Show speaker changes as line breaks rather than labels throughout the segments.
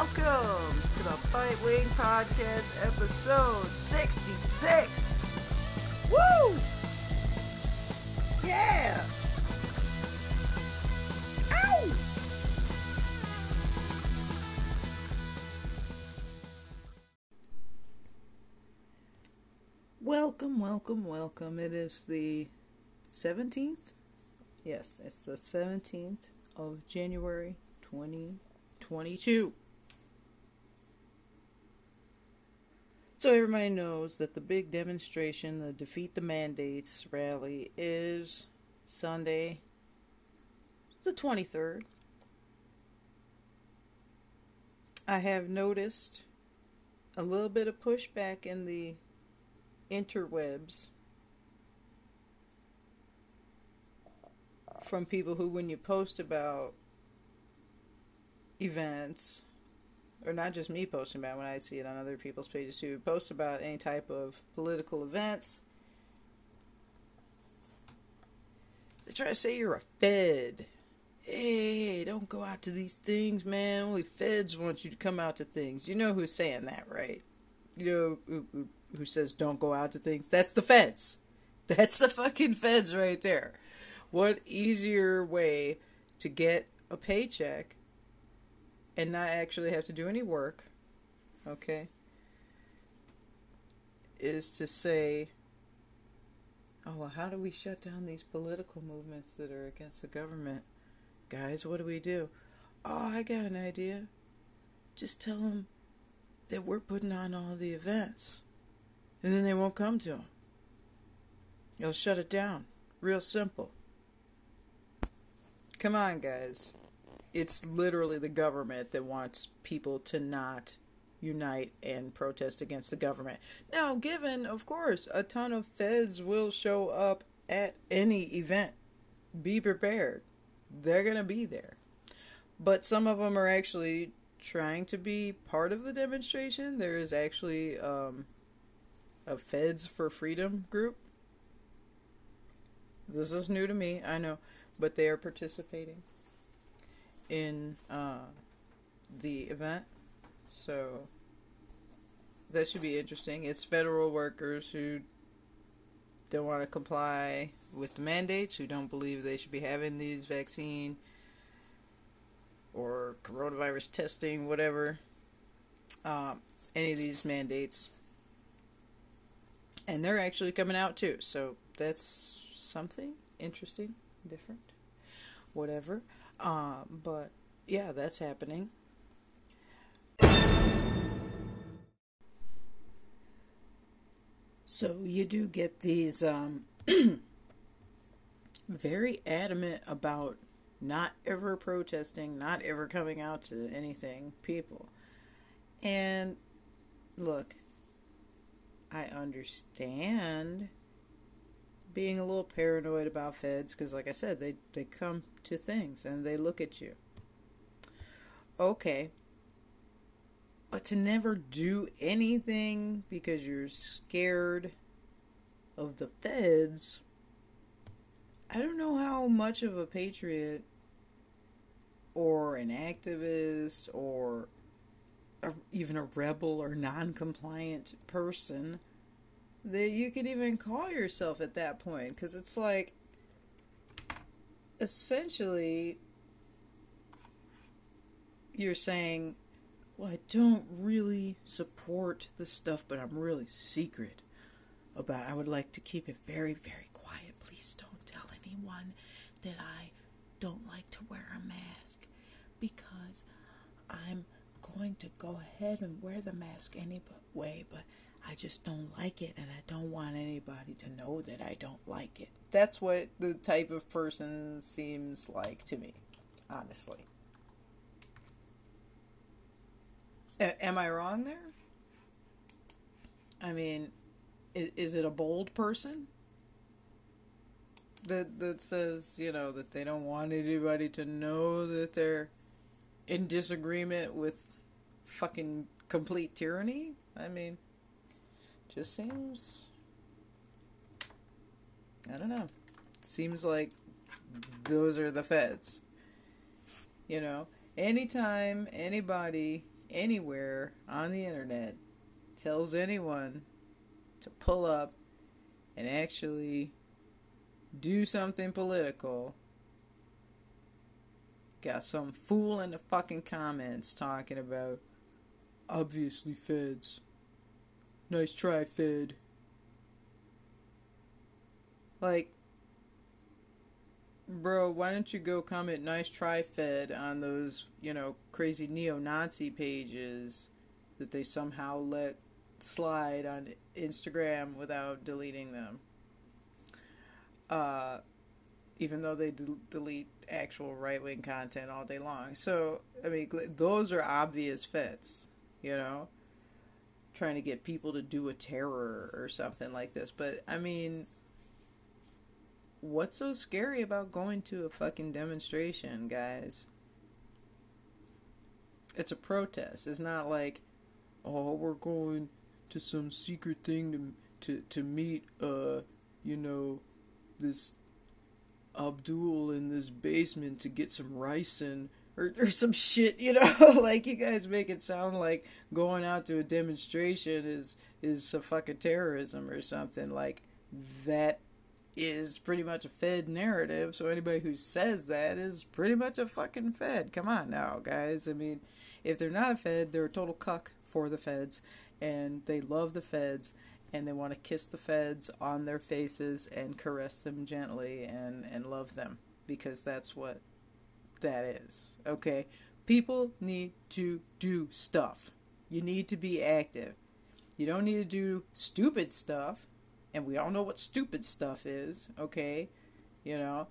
Welcome to the Fightwing Podcast, episode 66. Woo! Yeah! Ow! Welcome, welcome, welcome. It is the 17th? Yes, it's the 17th of January 2022. So everybody knows that the big demonstration, the Defeat the Mandates rally, is Sunday, the 23rd. I have noticed a little bit of pushback in the interwebs from people who, when you post about events, or not just me posting about it, when I see it on other people's pages too, post about any type of political events, they try to say you're a Fed. Hey, don't go out to these things, man. Only Feds want you to come out to things. You know who's saying that, right? You know who, who, who says don't go out to things? That's the Feds. That's the fucking Feds right there. What easier way to get a paycheck and not actually have to do any work, okay, is to say, oh, well, how do we shut down these political movements that are against the government? Guys, what do we do? Oh, I got an idea. Just tell them that we're putting on all the events. And then they won't come to them. You'll shut it down. Real simple. Come on, guys it's literally the government that wants people to not unite and protest against the government. Now, given, of course, a ton of feds will show up at any event, be prepared. They're going to be there. But some of them are actually trying to be part of the demonstration. There is actually um, a Feds for Freedom group. This is new to me, I know, but they are participating in uh, the event. So that should be interesting. It's federal workers who don't want to comply with the mandates, who don't believe they should be having these vaccine or coronavirus testing, whatever, um, any of these mandates. And they're actually coming out too. So that's something interesting, different, whatever. Uh, but yeah, that's happening. So you do get these um, very adamant about not ever protesting, not ever coming out to anything people. And look, I understand being a little paranoid about feds because, like I said, they, they come to things and they look at you. Okay. But to never do anything because you're scared of the feds, I don't know how much of a patriot or an activist or a, even a rebel or non compliant person that you could even call yourself at that point because it's like essentially you're saying well i don't really support the stuff but i'm really secret about i would like to keep it very very quiet. Please don't tell anyone that i don't like to wear a mask because i'm going to go ahead and wear the mask anyway but I just don't like it and I don't want anybody to know that I don't like it. That's what the type of person seems like to me, honestly. A- am I wrong there? I mean, is, is it a bold person? That that says, you know, that they don't want anybody to know that they're in disagreement with fucking complete tyranny? I mean, just seems. I don't know. Seems like those are the feds. You know, anytime anybody anywhere on the internet tells anyone to pull up and actually do something political, got some fool in the fucking comments talking about obviously feds. Nice try, Fed. Like, bro, why don't you go comment nice try, Fed on those, you know, crazy neo Nazi pages that they somehow let slide on Instagram without deleting them? Uh, even though they de- delete actual right wing content all day long. So, I mean, those are obvious fits, you know? Trying to get people to do a terror or something like this. But, I mean, what's so scary about going to a fucking demonstration, guys? It's a protest. It's not like, oh, we're going to some secret thing to to to meet uh, you know, this Abdul in this basement to get some rice and or, or some shit, you know, like you guys make it sound like going out to a demonstration is is some fucking terrorism or something. Like that is pretty much a Fed narrative. So anybody who says that is pretty much a fucking Fed. Come on now, guys. I mean, if they're not a Fed, they're a total cuck for the Feds, and they love the Feds, and they want to kiss the feds on their faces and caress them gently and, and love them because that's what that is. Okay? People need to do stuff. You need to be active. You don't need to do stupid stuff. And we all know what stupid stuff is, okay? You know?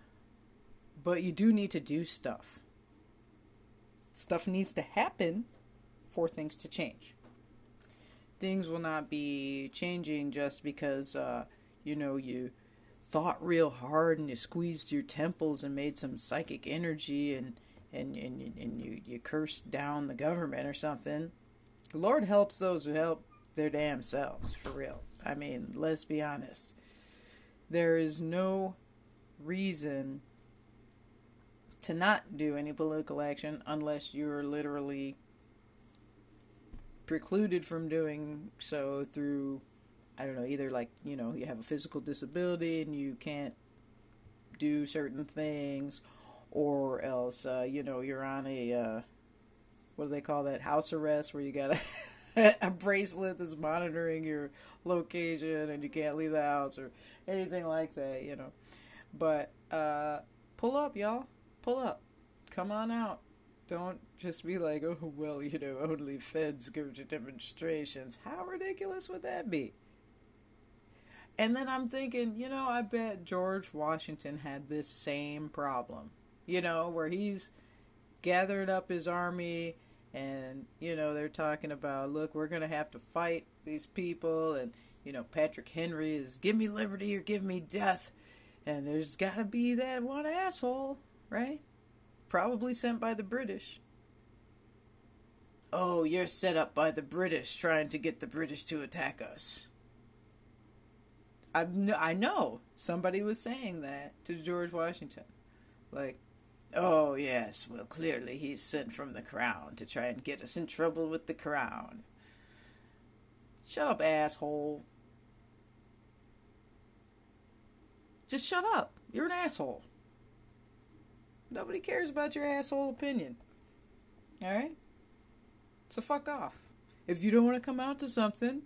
But you do need to do stuff. Stuff needs to happen for things to change things will not be changing just because uh, you know you thought real hard and you squeezed your temples and made some psychic energy and and and, and you you cursed down the government or something. The Lord helps those who help their damn selves for real. I mean, let's be honest. There is no reason to not do any political action unless you're literally precluded from doing so through I don't know, either like, you know, you have a physical disability and you can't do certain things, or else, uh, you know, you're on a, uh, what do they call that, house arrest, where you got a, a bracelet that's monitoring your location and you can't leave the house, or anything like that, you know. But, uh, pull up, y'all. Pull up. Come on out. Don't just be like, oh, well, you know, only feds go to demonstrations. How ridiculous would that be? And then I'm thinking, you know, I bet George Washington had this same problem, you know, where he's gathered up his army and, you know, they're talking about, look, we're going to have to fight these people. And, you know, Patrick Henry is give me liberty or give me death. And there's got to be that one asshole, right? probably sent by the British. Oh, you're set up by the British trying to get the British to attack us. I know, I know somebody was saying that to George Washington. Like, oh, yes, well, clearly he's sent from the crown to try and get us in trouble with the crown. Shut up, asshole. Just shut up. You're an asshole. Nobody cares about your asshole opinion. Alright? So fuck off. If you don't want to come out to something,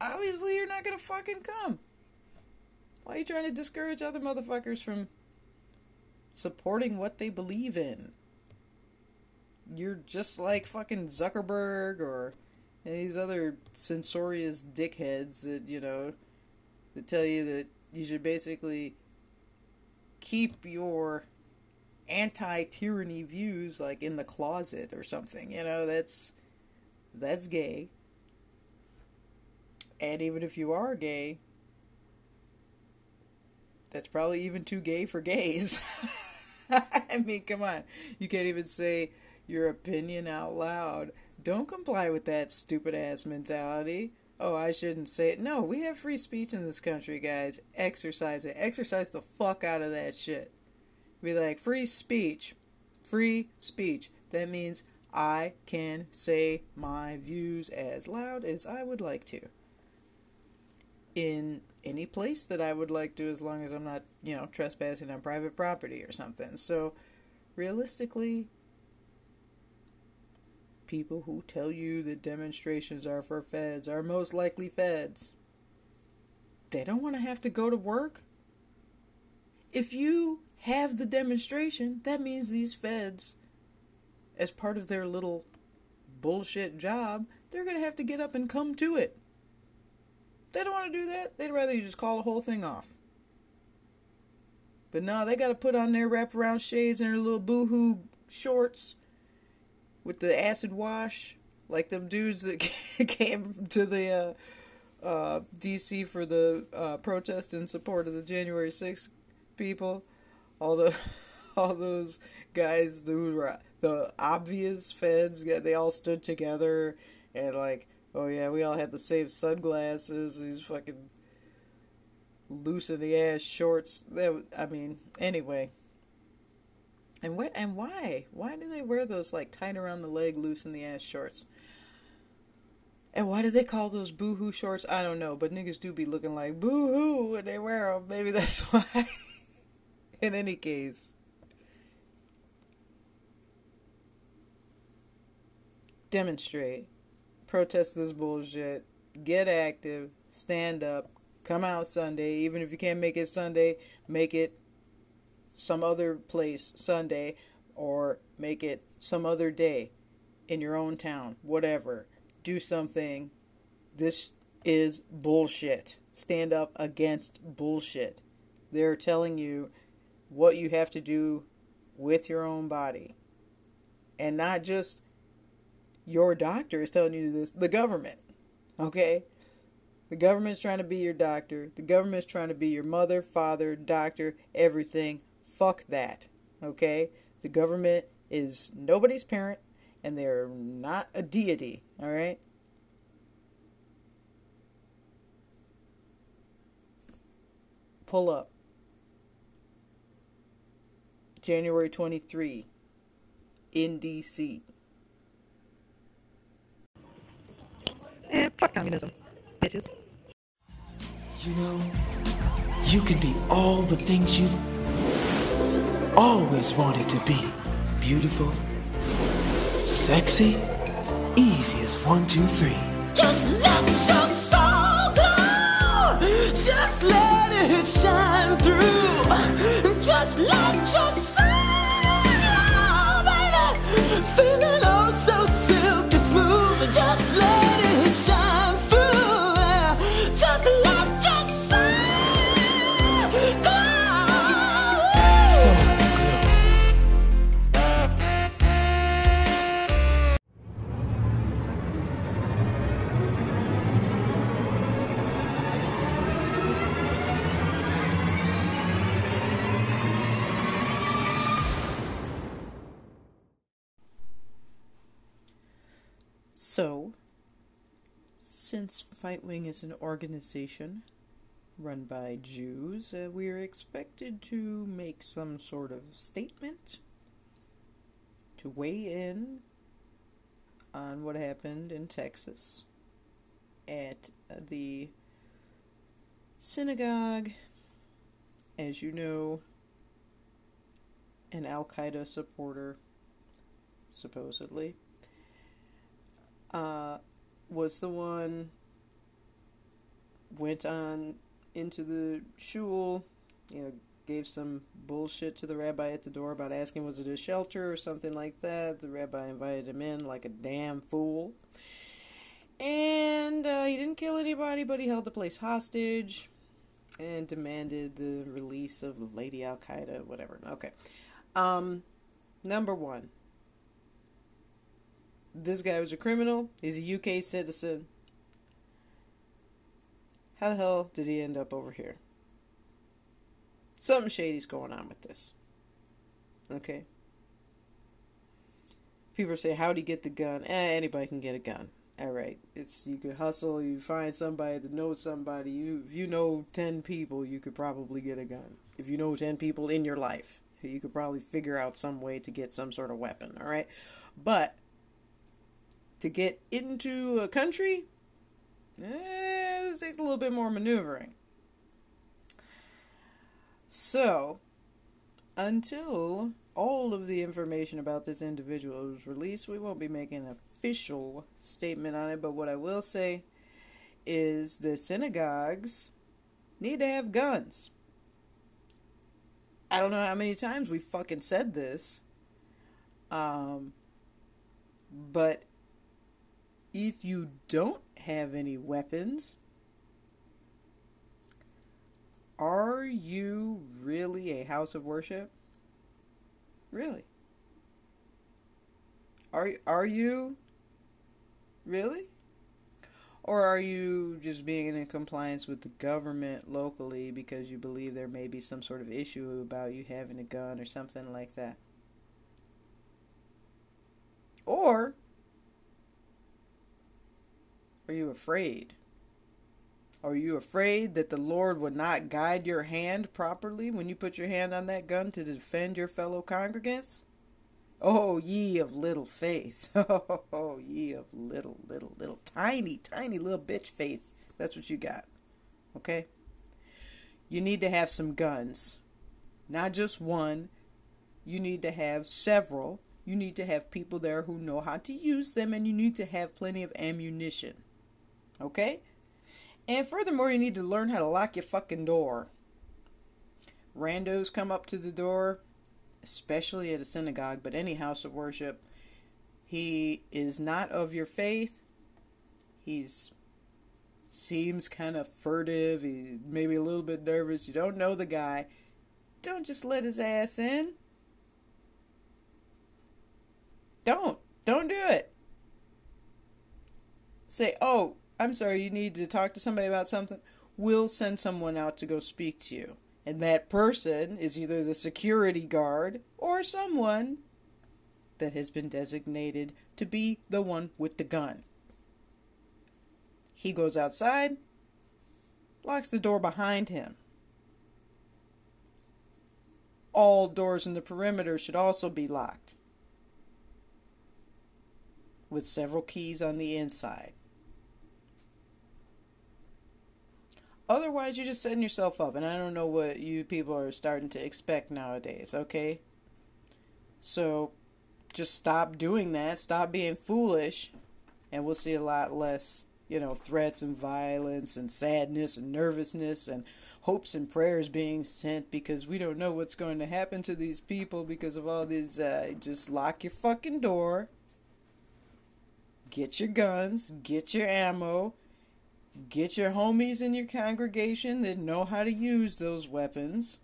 obviously you're not gonna fucking come. Why are you trying to discourage other motherfuckers from supporting what they believe in? You're just like fucking Zuckerberg or these other censorious dickheads that, you know, that tell you that you should basically keep your anti-tyranny views like in the closet or something you know that's that's gay and even if you are gay that's probably even too gay for gays. I mean come on. You can't even say your opinion out loud. Don't comply with that stupid ass mentality. Oh i shouldn't say it. No we have free speech in this country guys. Exercise it. Exercise the fuck out of that shit. Be like, free speech. Free speech. That means I can say my views as loud as I would like to. In any place that I would like to, as long as I'm not, you know, trespassing on private property or something. So, realistically, people who tell you that demonstrations are for feds are most likely feds. They don't want to have to go to work. If you have the demonstration, that means these feds, as part of their little bullshit job, they're going to have to get up and come to it. They don't want to do that. They'd rather you just call the whole thing off. But no, they got to put on their wraparound shades and their little boohoo shorts with the acid wash, like them dudes that came to the uh, uh, DC for the uh, protest in support of the January 6th people. All the all those guys who were the obvious feds, yeah, they all stood together and like, oh yeah, we all had the same sunglasses. These fucking loose in the ass shorts. That I mean, anyway. And what and why? Why do they wear those like tight around the leg, loose in the ass shorts? And why do they call those boohoo shorts? I don't know, but niggas do be looking like boohoo when they wear them. Maybe that's why. In any case, demonstrate, protest this bullshit, get active, stand up, come out Sunday. Even if you can't make it Sunday, make it some other place Sunday or make it some other day in your own town, whatever. Do something. This is bullshit. Stand up against bullshit. They're telling you what you have to do with your own body. And not just your doctor is telling you this, the government. Okay? The government's trying to be your doctor. The government's trying to be your mother, father, doctor, everything. Fuck that. Okay? The government is nobody's parent and they're not a deity. All right? Pull up. January 23 in DC. And fuck communism, bitches.
You know, you can be all the things you've always wanted to be. Beautiful, sexy, easy as one, two, three.
Just let your soul glow. Just let it shine through.
Since Fightwing is an organization run by Jews, uh, we are expected to make some sort of statement to weigh in on what happened in Texas at uh, the synagogue. As you know, an Al Qaeda supporter, supposedly, uh, was the one went on into the shul, you know, gave some bullshit to the rabbi at the door about asking was it a shelter or something like that. The rabbi invited him in like a damn fool. And uh, he didn't kill anybody, but he held the place hostage and demanded the release of Lady Al Qaeda, whatever. Okay. Um, number one, this guy was a criminal. He's a UK citizen. How the hell did he end up over here? Something shady's going on with this. Okay. People say, "How'd he get the gun?" Eh, anybody can get a gun. All right, it's you can hustle. You find somebody that knows somebody. You if you know ten people, you could probably get a gun. If you know ten people in your life, you could probably figure out some way to get some sort of weapon. All right, but to get into a country, eh, it takes a little bit more maneuvering. So, until all of the information about this individual is released, we won't be making an official statement on it. But what I will say is the synagogues need to have guns. I don't know how many times we fucking said this. Um, but if you don't have any weapons, are you really a house of worship? Really? Are are you really? Or are you just being in compliance with the government locally because you believe there may be some sort of issue about you having a gun or something like that? Or are you afraid? Are you afraid that the Lord would not guide your hand properly when you put your hand on that gun to defend your fellow congregants? Oh, ye of little faith. Oh, ye of little, little, little, tiny, tiny little bitch faith. That's what you got. Okay? You need to have some guns. Not just one. You need to have several. You need to have people there who know how to use them, and you need to have plenty of ammunition. Okay? And furthermore, you need to learn how to lock your fucking door. Randos come up to the door especially at a synagogue, but any house of worship, he is not of your faith. He's seems kind of furtive. He maybe a little bit nervous. You don't know the guy. Don't just let his ass in. Don't. Don't do it. Say, "Oh, I'm sorry, you need to talk to somebody about something." We'll send someone out to go speak to you. And that person is either the security guard or someone that has been designated to be the one with the gun. He goes outside, locks the door behind him. All doors in the perimeter should also be locked, with several keys on the inside. Otherwise, you're just setting yourself up, and I don't know what you people are starting to expect nowadays, okay? So, just stop doing that, stop being foolish, and we'll see a lot less, you know, threats and violence and sadness and nervousness and hopes and prayers being sent because we don't know what's going to happen to these people because of all these. Uh, just lock your fucking door, get your guns, get your ammo Get your homies in your congregation that know how to use those weapons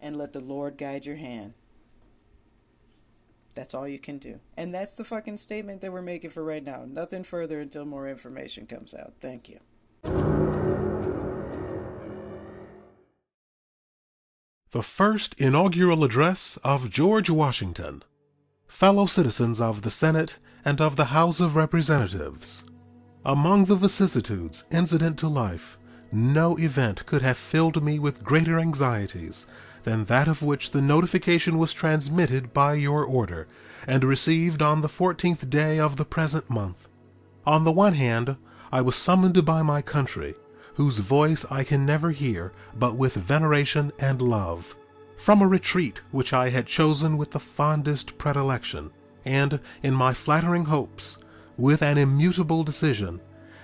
and let the Lord guide your hand. That's all you can do. And that's the fucking statement that we're making for right now. Nothing further until more information comes out. Thank you.
The first inaugural address of George Washington. Fellow citizens of the Senate and of the House of Representatives. Among the vicissitudes incident to life, no event could have filled me with greater anxieties than that of which the notification was transmitted by your order, and received on the fourteenth day of the present month. On the one hand, I was summoned by my country, whose voice I can never hear but with veneration and love, from a retreat which I had chosen with the fondest predilection, and, in my flattering hopes, with an immutable decision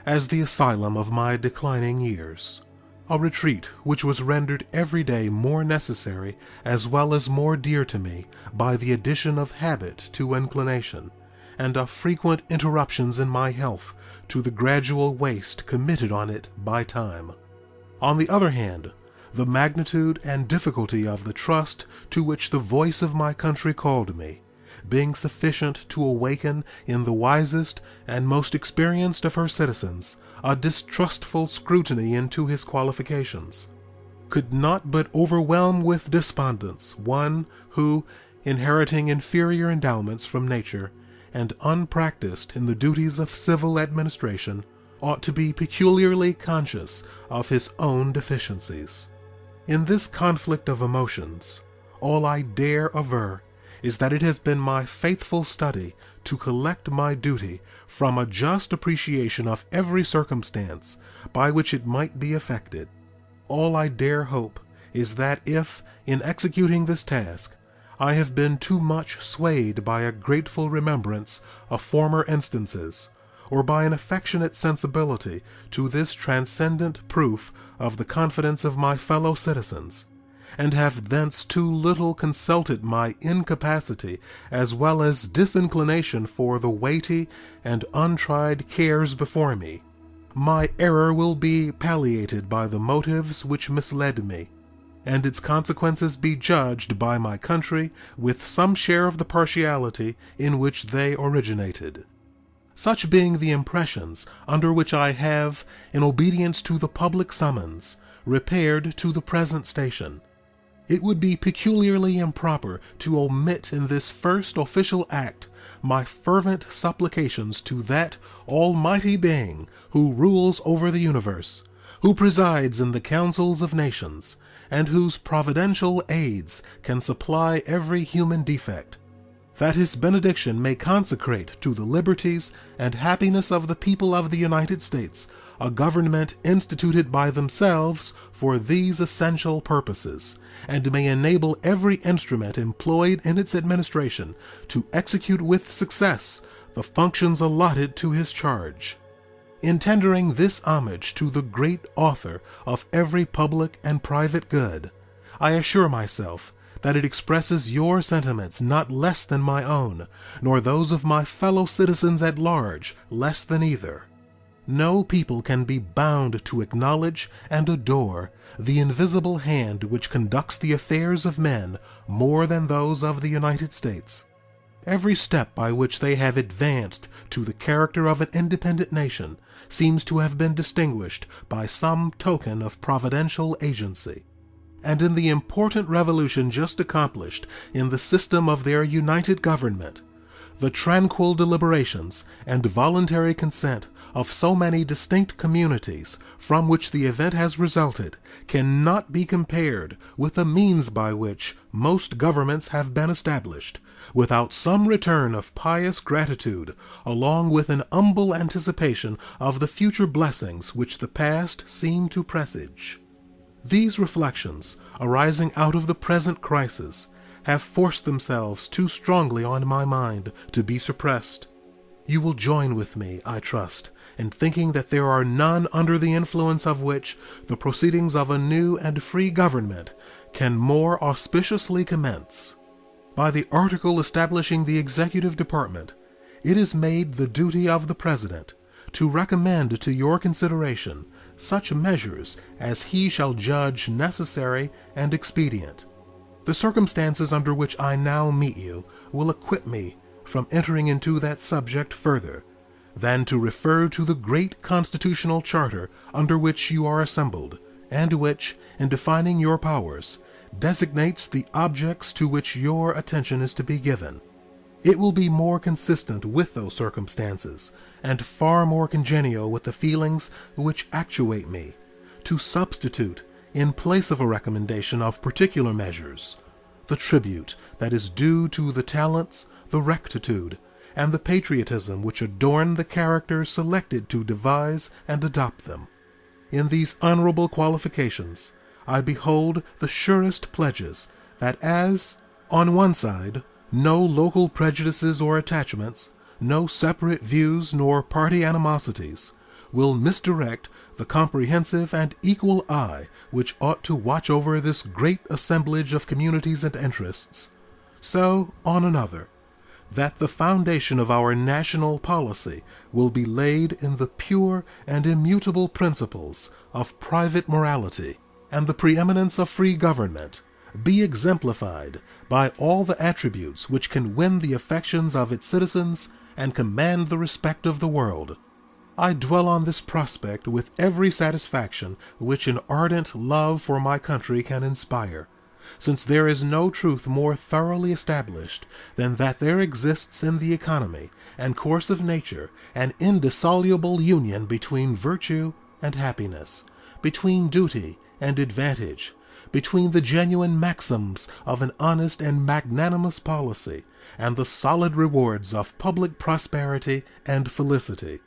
as the asylum of my declining years. A retreat which was rendered every day more necessary as well as more dear to me by the addition of habit to inclination, and of frequent interruptions in my health to the gradual waste committed on it by time. On the other hand, the magnitude and difficulty of the trust to which the voice of my country called me being sufficient to awaken in the wisest and most experienced of her citizens a distrustful scrutiny into his qualifications, could not but overwhelm with despondence one who, inheriting inferior endowments from nature, and unpracticed in the duties of civil administration, ought to be peculiarly conscious of his own deficiencies. In this conflict of emotions, all I dare aver is that it has been my faithful study to collect my duty from a just appreciation of every circumstance by which it might be effected. All I dare hope is that if, in executing this task, I have been too much swayed by a grateful remembrance of former instances, or by an affectionate sensibility to this transcendent proof of the confidence of my fellow citizens, and have thence too little consulted my incapacity as well as disinclination for the weighty and untried cares before me, my error will be palliated by the motives which misled me, and its consequences be judged by my country with some share of the partiality in which they originated. Such being the impressions under which I have, in obedience to the public summons, repaired to the present station, it would be peculiarly improper to omit in this first official act my fervent supplications to that Almighty Being who rules over the universe, who presides in the councils of nations, and whose providential aids can supply every human defect, that his benediction may consecrate to the liberties and happiness of the people of the United States a government instituted by themselves for these essential purposes, and may enable every instrument employed in its administration to execute with success the functions allotted to his charge. In tendering this homage to the great author of every public and private good, I assure myself that it expresses your sentiments not less than my own, nor those of my fellow citizens at large less than either. No people can be bound to acknowledge and adore the invisible hand which conducts the affairs of men more than those of the United States. Every step by which they have advanced to the character of an independent nation seems to have been distinguished by some token of providential agency. And in the important revolution just accomplished in the system of their united government, the tranquil deliberations and voluntary consent of so many distinct communities from which the event has resulted cannot be compared with the means by which most governments have been established, without some return of pious gratitude, along with an humble anticipation of the future blessings which the past seem to presage. These reflections, arising out of the present crisis, have forced themselves too strongly on my mind to be suppressed. You will join with me, I trust, in thinking that there are none under the influence of which the proceedings of a new and free government can more auspiciously commence. By the article establishing the executive department, it is made the duty of the President to recommend to your consideration such measures as he shall judge necessary and expedient. The circumstances under which I now meet you will acquit me from entering into that subject further than to refer to the great constitutional charter under which you are assembled, and which, in defining your powers, designates the objects to which your attention is to be given. It will be more consistent with those circumstances, and far more congenial with the feelings which actuate me, to substitute in place of a recommendation of particular measures, the tribute that is due to the talents, the rectitude, and the patriotism which adorn the character selected to devise and adopt them. In these honorable qualifications, I behold the surest pledges that as, on one side, no local prejudices or attachments, no separate views nor party animosities, will misdirect the comprehensive and equal eye which ought to watch over this great assemblage of communities and interests, so, on another, that the foundation of our national policy will be laid in the pure and immutable principles of private morality, and the preeminence of free government be exemplified by all the attributes which can win the affections of its citizens and command the respect of the world. I dwell on this prospect with every satisfaction which an ardent love for my country can inspire, since there is no truth more thoroughly established than that there exists in the economy and course of nature an indissoluble union between virtue and happiness, between duty and advantage, between the genuine maxims of an honest and magnanimous policy and the solid rewards of public prosperity and felicity,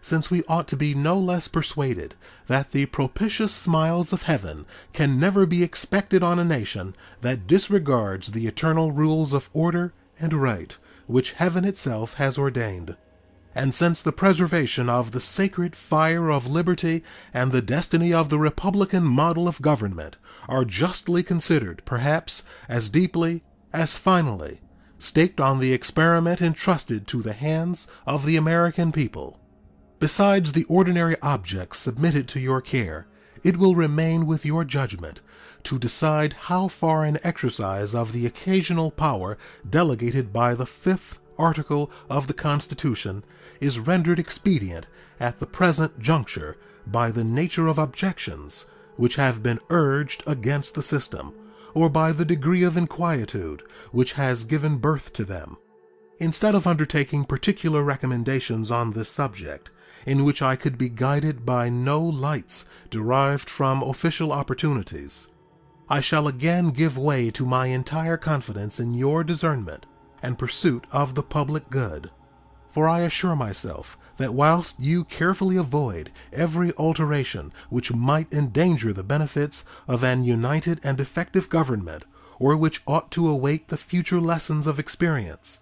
since we ought to be no less persuaded that the propitious smiles of heaven can never be expected on a nation that disregards the eternal rules of order and right which heaven itself has ordained. And since the preservation of the sacred fire of liberty and the destiny of the republican model of government are justly considered, perhaps, as deeply, as finally, staked on the experiment entrusted to the hands of the American people, besides the ordinary objects submitted to your care, it will remain with your judgment to decide how far an exercise of the occasional power delegated by the fifth article of the Constitution is rendered expedient at the present juncture by the nature of objections which have been urged against the system, or by the degree of inquietude which has given birth to them. Instead of undertaking particular recommendations on this subject, in which I could be guided by no lights derived from official opportunities, I shall again give way to my entire confidence in your discernment and pursuit of the public good. For I assure myself that whilst you carefully avoid every alteration which might endanger the benefits of an united and effective government, or which ought to await the future lessons of experience,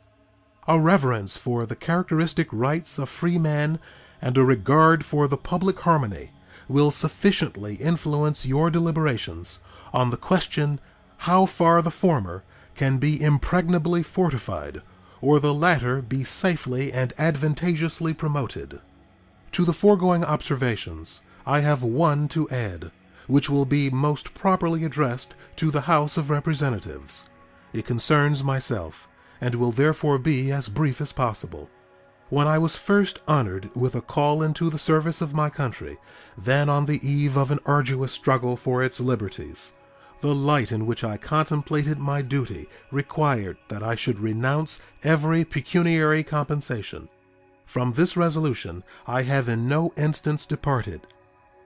a reverence for the characteristic rights of free men and a regard for the public harmony will sufficiently influence your deliberations on the question how far the former can be impregnably fortified or the latter be safely and advantageously promoted. To the foregoing observations I have one to add, which will be most properly addressed to the House of Representatives. It concerns myself, and will therefore be as brief as possible. When I was first honored with a call into the service of my country, then on the eve of an arduous struggle for its liberties, the light in which I contemplated my duty required that I should renounce every pecuniary compensation. From this resolution I have in no instance departed,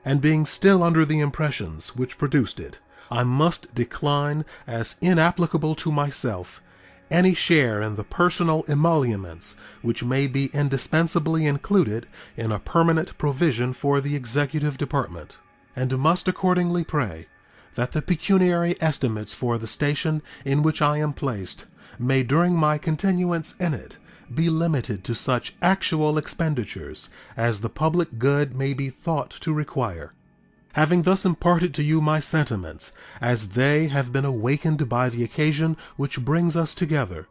and being still under the impressions which produced it, I must decline as inapplicable to myself any share in the personal emoluments which may be indispensably included in a permanent provision for the executive department, and must accordingly pray that the pecuniary estimates for the station in which I am placed may during my continuance in it be limited to such actual expenditures as the public good may be thought to require. Having thus imparted to you my sentiments, as they have been awakened by the occasion which brings us together,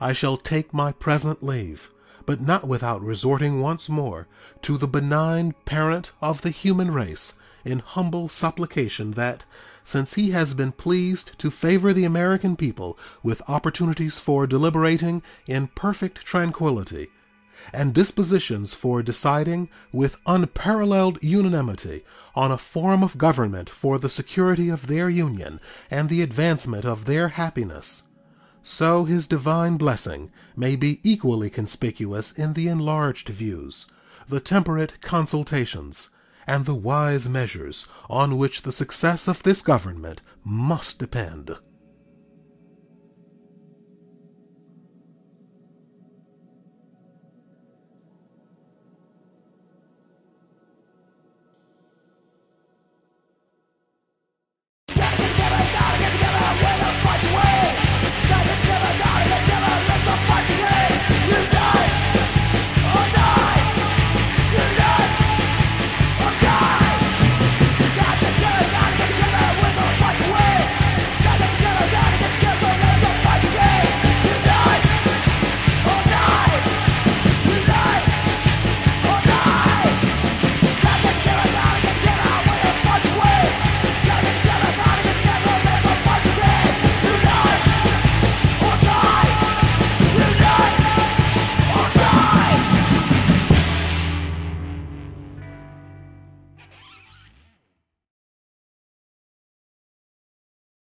I shall take my present leave, but not without resorting once more to the benign parent of the human race in humble supplication that, since he has been pleased to favor the American people with opportunities for deliberating in perfect tranquillity, and dispositions for deciding with unparalleled unanimity on a form of government for the security of their union and the advancement of their happiness, so his divine blessing may be equally conspicuous in the enlarged views, the temperate consultations, and the wise measures on which the success of this government must depend.